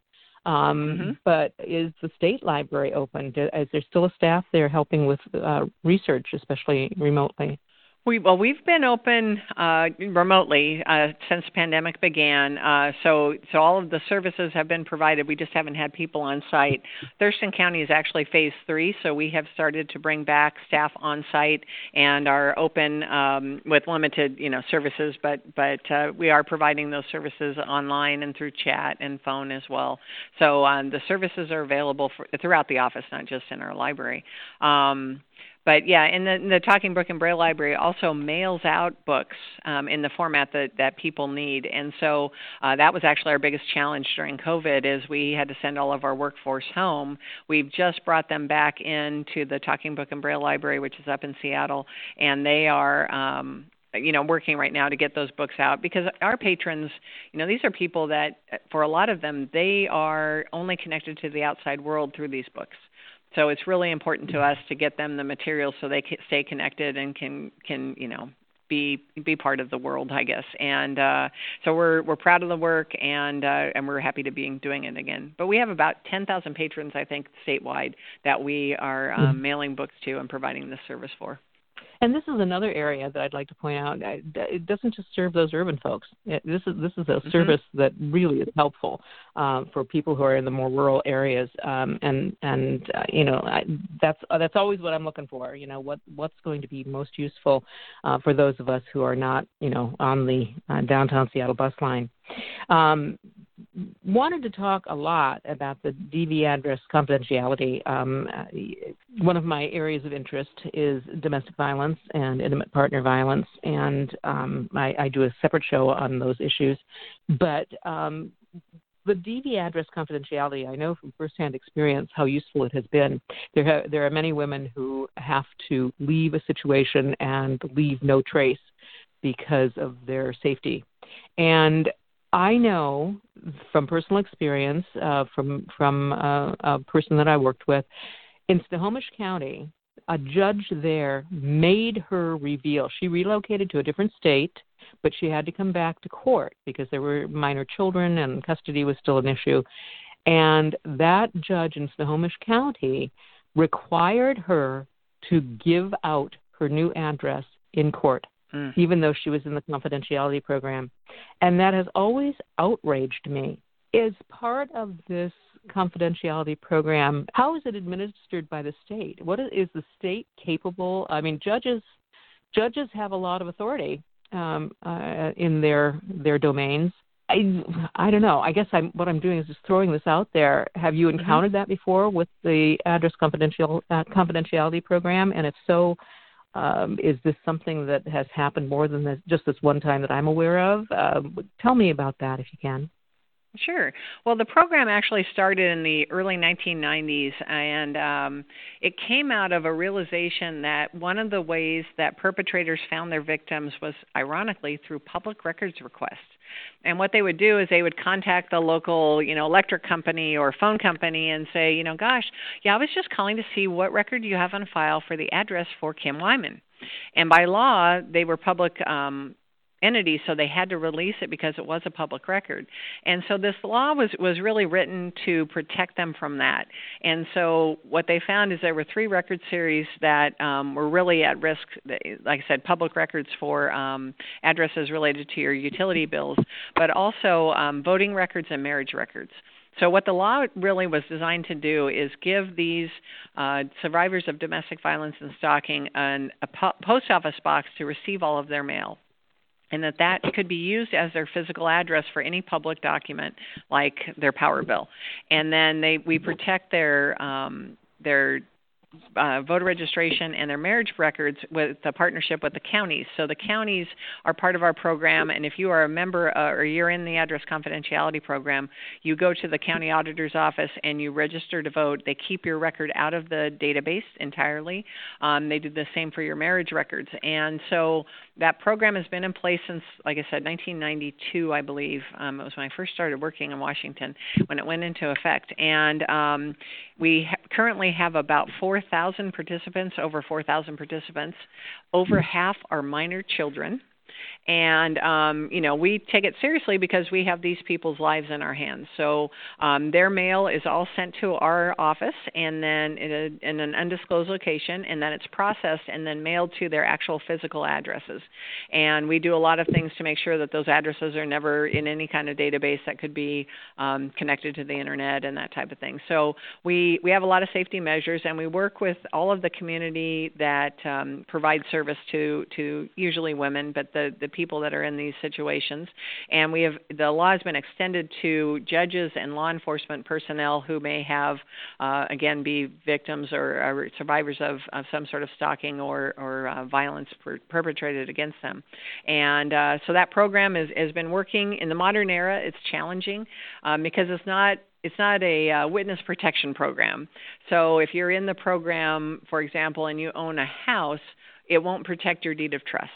Um, mm-hmm. But is the state library open? Is there still a staff there helping with uh, research, especially remotely? We well, we've been open uh, remotely uh, since the pandemic began. Uh, so so all of the services have been provided. We just haven't had people on site. Thurston County is actually phase three, so we have started to bring back staff on site and are open um, with limited you know services, but but uh, we are providing those services online and through chat and phone as well. So um, the services are available for, throughout the office, not just in our library. Um, but yeah, and the, the Talking Book and Braille Library also mails out books um, in the format that, that people need, and so uh, that was actually our biggest challenge during COVID. Is we had to send all of our workforce home. We've just brought them back into the Talking Book and Braille Library, which is up in Seattle, and they are. Um, you know working right now to get those books out because our patrons you know these are people that for a lot of them they are only connected to the outside world through these books so it's really important to us to get them the materials so they can stay connected and can can you know be be part of the world, I guess. And uh, so we're we're proud of the work and uh, and we're happy to be doing it again. But we have about 10,000 patrons, I think, statewide that we are um, mm-hmm. mailing books to and providing this service for. And this is another area that I'd like to point out. It doesn't just serve those urban folks. It, this is this is a mm-hmm. service that really is helpful uh, for people who are in the more rural areas. Um, and and uh, you know I, that's uh, that's always what I'm looking for. You know what what's going to be most useful uh, for those of us who are not you know on the uh, downtown Seattle bus line. Um, wanted to talk a lot about the DV address confidentiality. Um, one of my areas of interest is domestic violence and intimate partner violence, and um, I, I, do a separate show on those issues. But um, the DV address confidentiality, I know from firsthand experience how useful it has been. There, ha- there are many women who have to leave a situation and leave no trace because of their safety. And I know from personal experience, uh, from from uh, a person that I worked with in Snohomish County, a judge there made her reveal. She relocated to a different state, but she had to come back to court because there were minor children and custody was still an issue. And that judge in Snohomish County required her to give out her new address in court mm. even though she was in the confidentiality program. And that has always outraged me. Is part of this confidentiality program, how is it administered by the state? What is, is the state capable? I mean, judges judges have a lot of authority um, uh, in their their domains. I I don't know. I guess I'm what I'm doing is just throwing this out there. Have you mm-hmm. encountered mm-hmm. that before with the address confidential uh, confidentiality program? And if so, um, is this something that has happened more than this, just this one time that I'm aware of? Uh, tell me about that if you can. Sure. Well, the program actually started in the early 1990s, and um, it came out of a realization that one of the ways that perpetrators found their victims was, ironically, through public records requests. And what they would do is they would contact the local, you know, electric company or phone company and say, you know, gosh, yeah, I was just calling to see what record you have on file for the address for Kim Wyman. And by law, they were public um, entity, so they had to release it because it was a public record. And so this law was was really written to protect them from that. And so what they found is there were three record series that um, were really at risk. Like I said, public records for um, addresses related to your utility bills, but also um, voting records and marriage records. So, what the law really was designed to do is give these uh, survivors of domestic violence and stalking an, a po- post office box to receive all of their mail and that that could be used as their physical address for any public document like their power bill. And then they we protect their um, their uh, voter registration and their marriage records with the partnership with the counties. So the counties are part of our program, and if you are a member uh, or you're in the address confidentiality program, you go to the county auditor's office and you register to vote. They keep your record out of the database entirely. Um, they do the same for your marriage records, and so that program has been in place since, like I said, 1992, I believe. Um, it was when I first started working in Washington when it went into effect, and um, we ha- currently have about 4,000 participants, over 4,000 participants. Over hmm. half are minor children and um, you know we take it seriously because we have these people's lives in our hands. So um, their mail is all sent to our office, and then in, a, in an undisclosed location, and then it's processed and then mailed to their actual physical addresses. And we do a lot of things to make sure that those addresses are never in any kind of database that could be um, connected to the internet and that type of thing. So we we have a lot of safety measures, and we work with all of the community that um, provide service to to usually women, but the the people that are in these situations. And we have the law has been extended to judges and law enforcement personnel who may have, uh, again, be victims or, or survivors of, of, some sort of stalking or, or uh, violence per- perpetrated against them. And uh, so that program is, has been working in the modern era. It's challenging um, because it's not it's not a uh, witness protection program. So if you're in the program, for example, and you own a house, it won't protect your deed of trust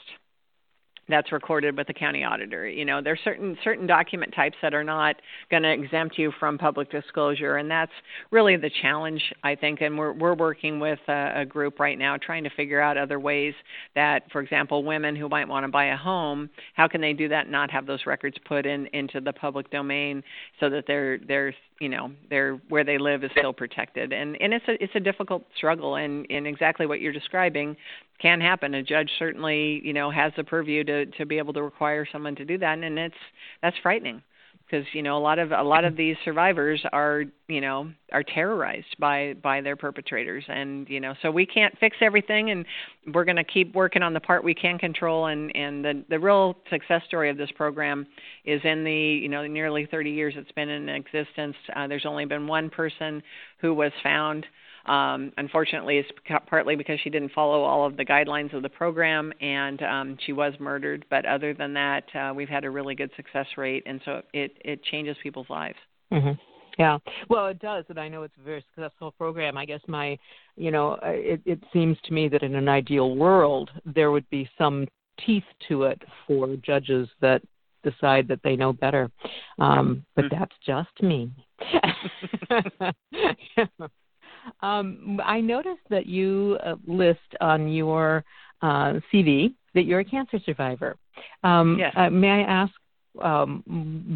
that's recorded with the county auditor. You know, there's certain certain document types that are not going to exempt you from public disclosure, and that's really the challenge, I think. And we're we're working with a, a group right now trying to figure out other ways that, for example, women who might want to buy a home, how can they do that and not have those records put in into the public domain so that they're they're you know they're where they live is still protected and and it's a it's a difficult struggle and and exactly what you're describing can happen. A judge certainly, you know, has the purview to to be able to require someone to do that, and it's that's frightening because you know a lot of a lot of these survivors are you know are terrorized by by their perpetrators. And you know so we can't fix everything and we're going to keep working on the part we can control. And and the the real success story of this program is in the you know nearly 30 years it's been in existence. Uh, there's only been one person who was found um, unfortunately, it's partly because she didn't follow all of the guidelines of the program, and um, she was murdered. But other than that, uh, we've had a really good success rate, and so it it changes people's lives. Mm-hmm. Yeah, well, it does, and I know it's a very successful program. I guess my, you know, uh, it, it seems to me that in an ideal world there would be some teeth to it for judges that decide that they know better. Um, but mm-hmm. that's just me. Um, I noticed that you uh, list on your uh, CV that you're a cancer survivor. Um, yes. Uh, may I ask um,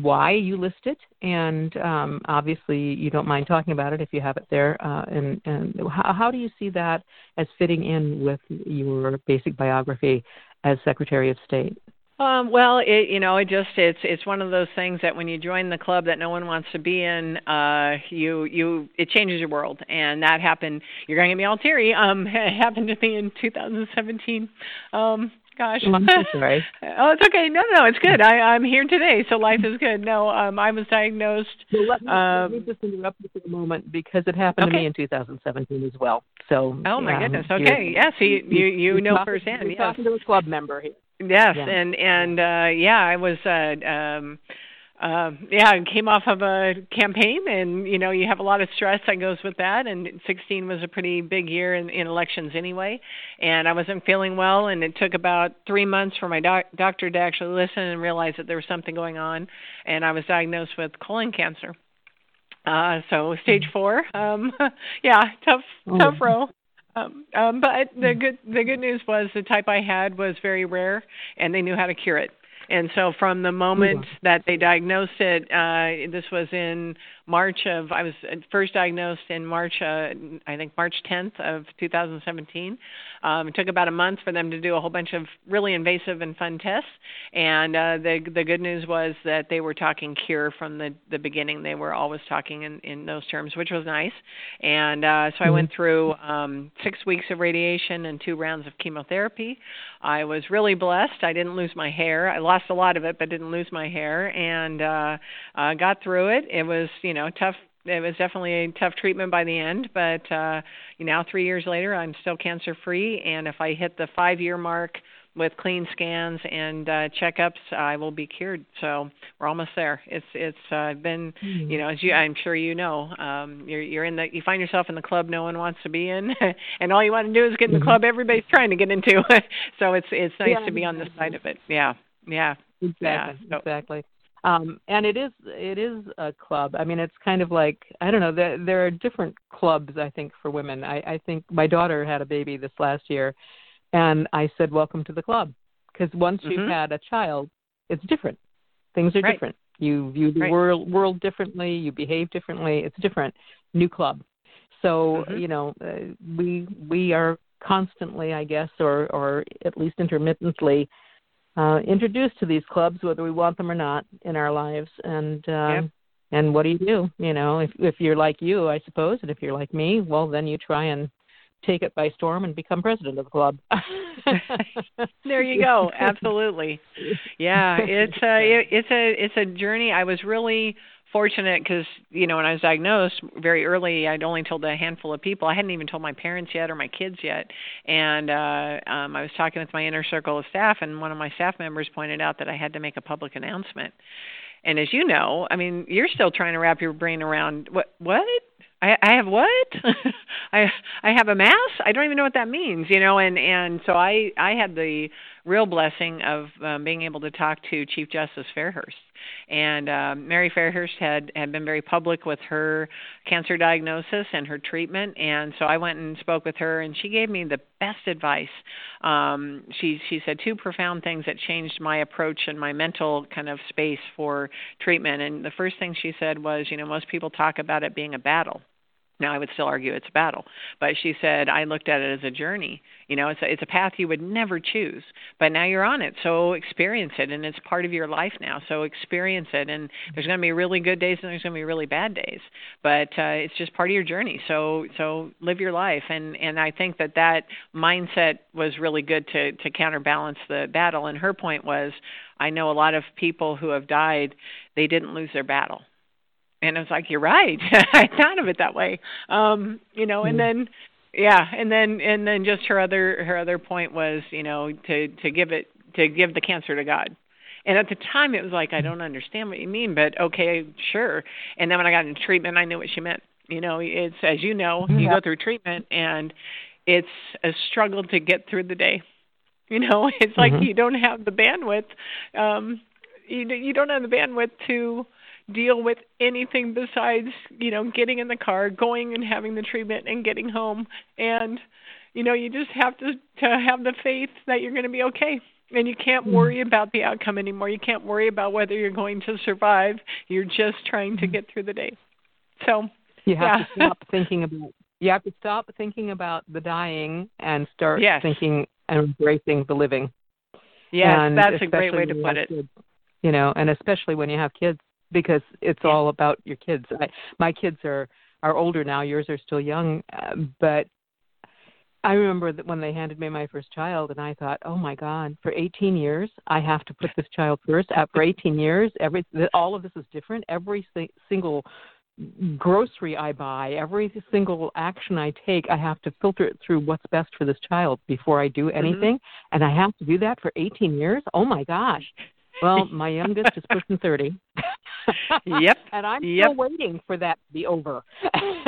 why you list it? And um, obviously, you don't mind talking about it if you have it there. Uh, and and how, how do you see that as fitting in with your basic biography as Secretary of State? Um, well, it, you know, it just it's it's one of those things that when you join the club that no one wants to be in, uh, you you it changes your world, and that happened. You're going to get me all teary. Um, it happened to me in 2017. Um, gosh. I'm so sorry. oh, it's okay. No, no, it's good. I, I'm here today, so life is good. No, um, I was diagnosed. Well, let, me, um, let me just interrupt you for a moment because it happened okay. to me in 2017 as well. So. Oh my um, goodness. Okay. Yes, yeah, so you you, you know talking, firsthand. You're yes. talking to a club member here. Yes, yeah. and and uh yeah, I was uh um uh, yeah, I came off of a campaign, and you know, you have a lot of stress that goes with that. And 16 was a pretty big year in, in elections anyway, and I wasn't feeling well. And it took about three months for my doc- doctor to actually listen and realize that there was something going on. And I was diagnosed with colon cancer. Uh, so stage mm. four. Um, yeah, tough, oh. tough row. Um, um, but the good the good news was the type I had was very rare, and they knew how to cure it. And so from the moment that they diagnosed it, uh, this was in March of I was first diagnosed in March uh, I think March 10th of 2017. Um, it took about a month for them to do a whole bunch of really invasive and fun tests, and uh, the the good news was that they were talking cure from the the beginning. They were always talking in in those terms, which was nice. And uh, so I mm-hmm. went through um, six weeks of radiation and two rounds of chemotherapy. I was really blessed. I didn't lose my hair. I lost a lot of it, but didn't lose my hair, and uh, uh, got through it. It was you know know tough it was definitely a tough treatment by the end but uh you know 3 years later I'm still cancer free and if I hit the 5 year mark with clean scans and uh checkups I will be cured. So we're almost there. It's it's uh been mm-hmm. you know as you I'm sure you know um you're you're in the you find yourself in the club no one wants to be in and all you want to do is get in the mm-hmm. club everybody's trying to get into. So it's it's nice yeah, to be on the side of it. Yeah. Yeah. Exactly. Yeah, so, exactly um and it is it is a club i mean it's kind of like i don't know there there are different clubs i think for women i i think my daughter had a baby this last year and i said welcome to the club because once mm-hmm. you've had a child it's different things are right. different you view the right. world world differently you behave differently it's different new club so mm-hmm. you know uh, we we are constantly i guess or or at least intermittently uh, introduced to these clubs, whether we want them or not, in our lives. And um, yep. and what do you do? You know, if if you're like you, I suppose, and if you're like me, well, then you try and take it by storm and become president of the club. there you go. Absolutely. Yeah, it's a it, it's a it's a journey. I was really fortunate because you know when I was diagnosed very early, I'd only told a handful of people. I hadn't even told my parents yet or my kids yet. And uh, um, I was talking with my inner circle of staff, and one of my staff members pointed out that I had to make a public announcement. And as you know, I mean, you're still trying to wrap your brain around what what I, I have what? I I have a mass? I don't even know what that means, you know. And and so I I had the real blessing of um, being able to talk to Chief Justice Fairhurst. And uh, Mary Fairhurst had had been very public with her cancer diagnosis and her treatment, and so I went and spoke with her, and she gave me the best advice. Um, she she said two profound things that changed my approach and my mental kind of space for treatment. And the first thing she said was, you know, most people talk about it being a battle now I would still argue it's a battle, but she said I looked at it as a journey. You know, it's a, it's a path you would never choose, but now you're on it, so experience it, and it's part of your life now. So experience it, and there's going to be really good days and there's going to be really bad days, but uh, it's just part of your journey. So so live your life, and and I think that that mindset was really good to to counterbalance the battle. And her point was, I know a lot of people who have died, they didn't lose their battle and I was like, "You're right. I thought of it that way." Um, you know, and mm-hmm. then yeah, and then and then just her other her other point was, you know, to to give it to give the cancer to God. And at the time, it was like, I don't understand what you mean, but okay, sure. And then when I got into treatment, I knew what she meant. You know, it's as you know, you go through treatment, and it's a struggle to get through the day. You know, it's like mm-hmm. you don't have the bandwidth. Um, you you don't have the bandwidth to deal with anything besides you know getting in the car going and having the treatment and getting home and you know you just have to to have the faith that you're going to be okay and you can't mm-hmm. worry about the outcome anymore you can't worry about whether you're going to survive you're just trying to mm-hmm. get through the day so you have yeah. to stop thinking about you have to stop thinking about the dying and start yes. thinking and embracing the living yes and that's a great way to put it kids, you know and especially when you have kids because it's yeah. all about your kids. I, my kids are are older now. Yours are still young, uh, but I remember that when they handed me my first child, and I thought, oh my God, for 18 years I have to put this child first. After 18 years, every all of this is different. Every si- single grocery I buy, every single action I take, I have to filter it through what's best for this child before I do mm-hmm. anything. Mm-hmm. And I have to do that for 18 years. Oh my gosh. Well, my youngest is pushing 30. yep. and I'm yep. still waiting for that to be over.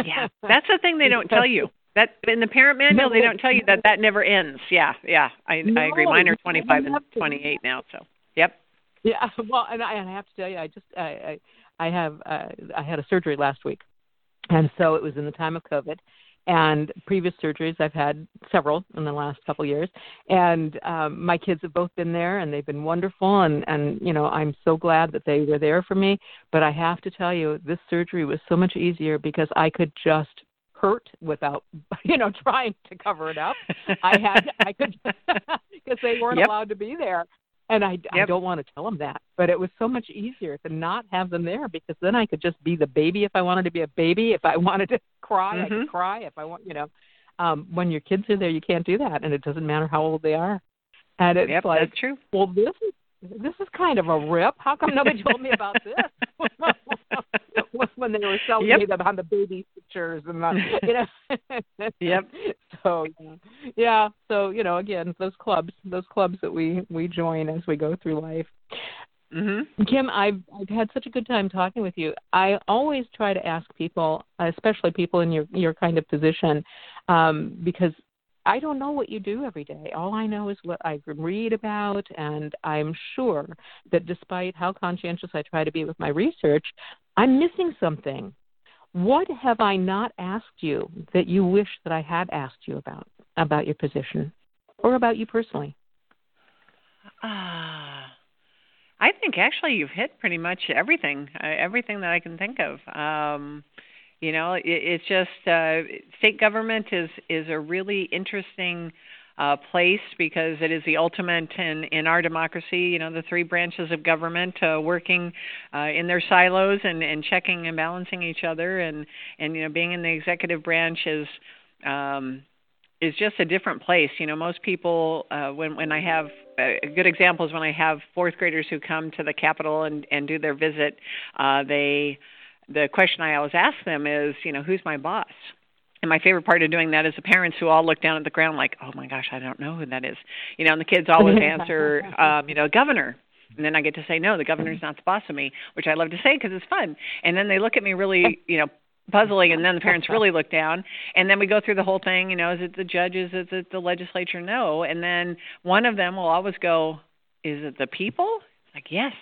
yeah. That's the thing they don't tell you. That in the parent manual no, they don't tell you that that never ends. Yeah, yeah. I no, I agree. Mine are 25 and 28 now, so. Yep. Yeah, well, and I, and I have to tell you I just I I, I have uh, I had a surgery last week. And so it was in the time of COVID and previous surgeries i've had several in the last couple of years. And um my kids have both been there and they've been wonderful and and you know i'm so glad that they were there for me. But i have to tell you this surgery was so much easier because i could just hurt without you know trying to cover it up. I had i could because they weren't yep. allowed to be there and I, yep. I don't want to tell them that, but it was so much easier to not have them there because then I could just be the baby if I wanted to be a baby. If I wanted to cry, mm-hmm. I could mm-hmm. cry. If I want, you know, um, when your kids are there, you can't do that, and it doesn't matter how old they are. And it's yep, like, that's true. Well, this is this is kind of a rip. How come nobody told me about this? when they were selling yep. me them on the baby pictures and the, you know. yep. So yeah, so you know, again, those clubs, those clubs that we we join as we go through life. Mm-hmm. Kim, I've I've had such a good time talking with you. I always try to ask people, especially people in your your kind of position, um, because I don't know what you do every day. All I know is what I read about, and I'm sure that despite how conscientious I try to be with my research, I'm missing something. What have I not asked you that you wish that I had asked you about about your position or about you personally? Ah. Uh, I think actually you've hit pretty much everything, uh, everything that I can think of. Um, you know, it, it's just uh, state government is is a really interesting uh, place because it is the ultimate in in our democracy. You know, the three branches of government uh, working uh, in their silos and and checking and balancing each other, and and you know, being in the executive branch is. Um, is just a different place. You know, most people uh, when when I have a good example is when I have fourth graders who come to the Capitol and and do their visit, uh, they the question I always ask them is, you know, who's my boss? And my favorite part of doing that is the parents who all look down at the ground like, oh my gosh, I don't know who that is. You know, and the kids always answer, um, you know, governor. And then I get to say, no, the governor's not the boss of me, which I love to say because it's fun. And then they look at me really, you know, puzzling and then the parents really look down and then we go through the whole thing you know is it the judges is it the legislature no and then one of them will always go is it the people like yes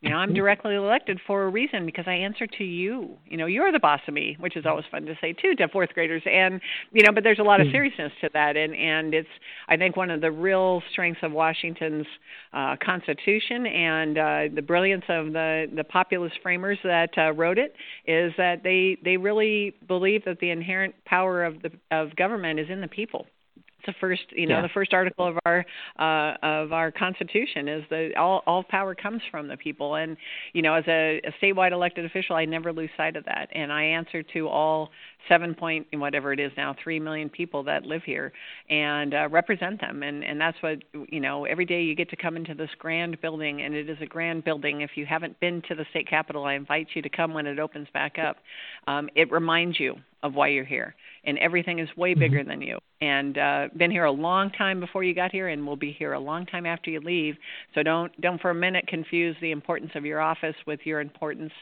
You know, I'm mm-hmm. directly elected for a reason because I answer to you. You know, you're the boss of me, which is always fun to say too to fourth graders. And you know, but there's a lot of mm. seriousness to that, and and it's I think one of the real strengths of Washington's uh, Constitution and uh, the brilliance of the the populist framers that uh, wrote it is that they they really believe that the inherent power of the of government is in the people the first you know yeah. the first article of our uh, of our constitution is that all all power comes from the people. And you know as a, a statewide elected official I never lose sight of that. And I answer to all seven point whatever it is now three million people that live here and uh, represent them. And and that's what you know every day you get to come into this grand building and it is a grand building. If you haven't been to the state capitol I invite you to come when it opens back up. Um, it reminds you of why you're here and everything is way mm-hmm. bigger than you and uh been here a long time before you got here and will be here a long time after you leave so don't don't for a minute confuse the importance of your office with your importance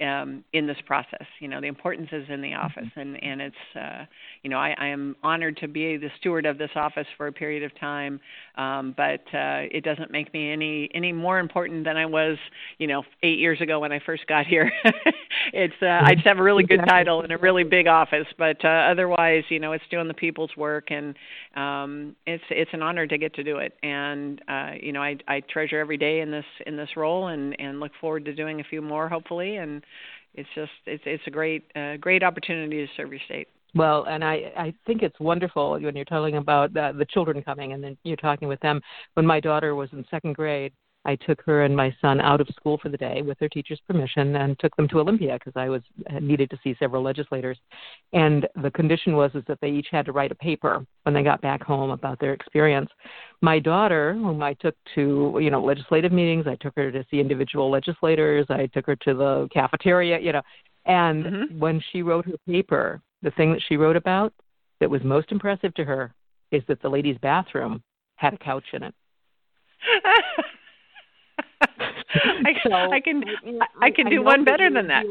um, in this process. You know, the importance is in the mm-hmm. office, and and it's uh, you know I, I am honored to be the steward of this office for a period of time, um, but uh, it doesn't make me any any more important than I was you know eight years ago when I first got here. it's uh, I just have a really good title and a really big office, but uh, otherwise you know it's doing the people's work, and um, it's it's an honor to get to do it, and uh, you know I I treasure every day in this in this role, and and look forward to doing a few more hopefully, and it's just it's it's a great uh, great opportunity to serve your state. Well, and I I think it's wonderful when you're talking about uh, the children coming and then you're talking with them. When my daughter was in second grade, I took her and my son out of school for the day with their teacher's permission and took them to Olympia because I was needed to see several legislators. And the condition was is that they each had to write a paper when they got back home about their experience. My daughter, whom I took to you know legislative meetings, I took her to see individual legislators, I took her to the cafeteria, you know. And mm-hmm. when she wrote her paper, the thing that she wrote about that was most impressive to her is that the ladies' bathroom had a couch in it. I, so, I can I, I can I do one better than that.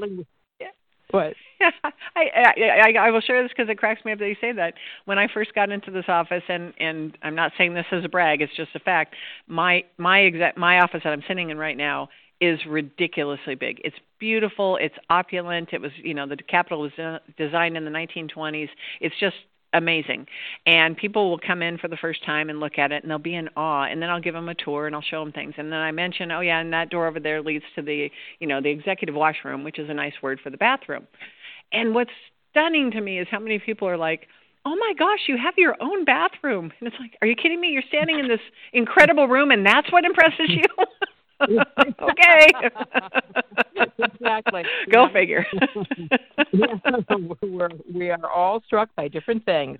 What? I, I I will share this because it cracks me up that you say that. When I first got into this office, and and I'm not saying this as a brag, it's just a fact. My my exact my office that I'm sitting in right now is ridiculously big. It's beautiful. It's opulent. It was you know the Capitol was designed in the 1920s. It's just amazing. And people will come in for the first time and look at it and they'll be in awe and then I'll give them a tour and I'll show them things. And then I mention, "Oh yeah, and that door over there leads to the, you know, the executive washroom, which is a nice word for the bathroom." And what's stunning to me is how many people are like, "Oh my gosh, you have your own bathroom." And it's like, "Are you kidding me? You're standing in this incredible room and that's what impresses you?" okay. exactly. Go figure. we're, we are all struck by different things.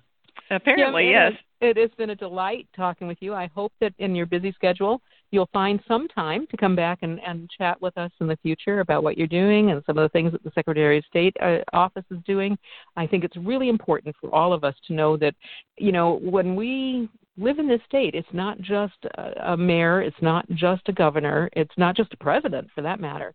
Apparently, yes. It has been a delight talking with you. I hope that in your busy schedule, you'll find some time to come back and, and chat with us in the future about what you're doing and some of the things that the Secretary of State uh, office is doing. I think it's really important for all of us to know that, you know, when we live in this state. It's not just a, a mayor, it's not just a governor, it's not just a president for that matter.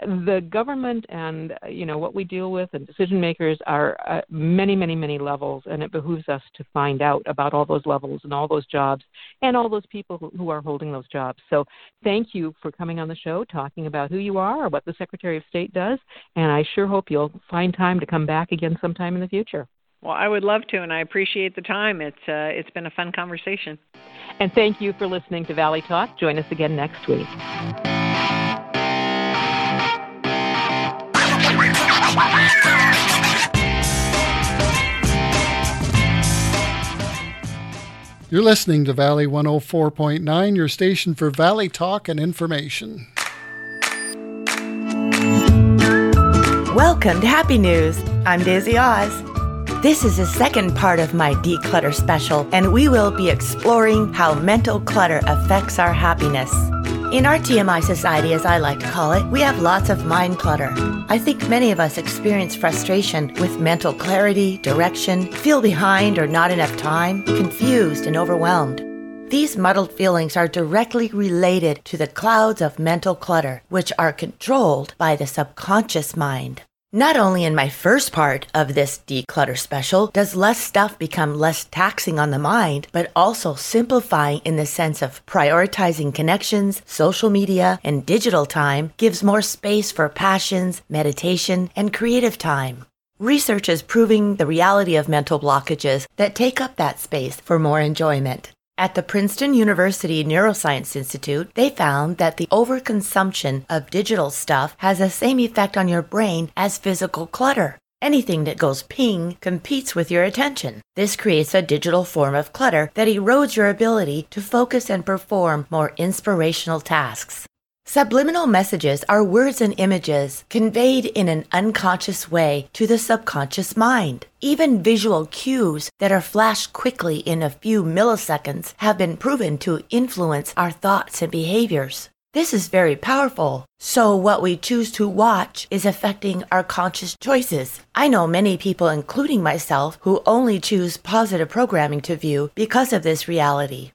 The government and you know what we deal with and decision makers are uh, many, many, many levels, and it behooves us to find out about all those levels and all those jobs and all those people who, who are holding those jobs. So, thank you for coming on the show, talking about who you are or what the Secretary of State does, and I sure hope you'll find time to come back again sometime in the future. Well, I would love to, and I appreciate the time. It's uh, it's been a fun conversation. And thank you for listening to Valley Talk. Join us again next week. You're listening to Valley 104.9, your station for Valley Talk and information. Welcome to Happy News. I'm Daisy Oz. This is the second part of my declutter special, and we will be exploring how mental clutter affects our happiness. In our TMI society, as I like to call it, we have lots of mind clutter. I think many of us experience frustration with mental clarity, direction, feel behind or not enough time, confused and overwhelmed. These muddled feelings are directly related to the clouds of mental clutter, which are controlled by the subconscious mind. Not only in my first part of this declutter special does less stuff become less taxing on the mind, but also simplifying in the sense of prioritizing connections, social media, and digital time gives more space for passions, meditation, and creative time. Research is proving the reality of mental blockages that take up that space for more enjoyment. At the Princeton University Neuroscience Institute, they found that the overconsumption of digital stuff has the same effect on your brain as physical clutter. Anything that goes ping competes with your attention. This creates a digital form of clutter that erodes your ability to focus and perform more inspirational tasks. Subliminal messages are words and images conveyed in an unconscious way to the subconscious mind. Even visual cues that are flashed quickly in a few milliseconds have been proven to influence our thoughts and behaviors. This is very powerful. So, what we choose to watch is affecting our conscious choices. I know many people, including myself, who only choose positive programming to view because of this reality.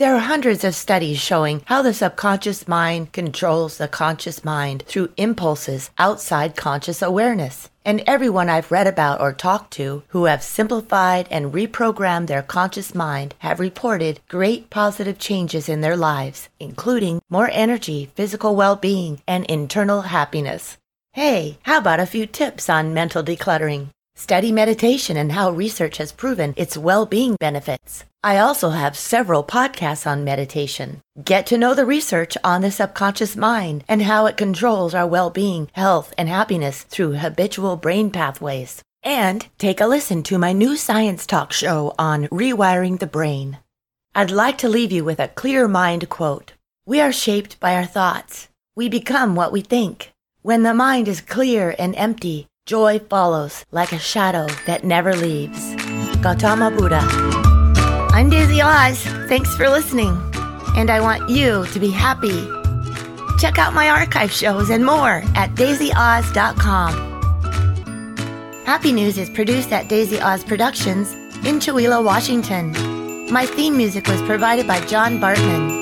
There are hundreds of studies showing how the subconscious mind controls the conscious mind through impulses outside conscious awareness. And everyone I've read about or talked to who have simplified and reprogrammed their conscious mind have reported great positive changes in their lives, including more energy, physical well being, and internal happiness. Hey, how about a few tips on mental decluttering? Study meditation and how research has proven its well being benefits. I also have several podcasts on meditation. Get to know the research on the subconscious mind and how it controls our well being, health, and happiness through habitual brain pathways. And take a listen to my new science talk show on rewiring the brain. I'd like to leave you with a clear mind quote We are shaped by our thoughts. We become what we think. When the mind is clear and empty, joy follows like a shadow that never leaves. Gautama Buddha. I'm Daisy Oz. Thanks for listening. And I want you to be happy. Check out my archive shows and more at daisyoz.com. Happy News is produced at Daisy Oz Productions in Chewelah, Washington. My theme music was provided by John Bartman.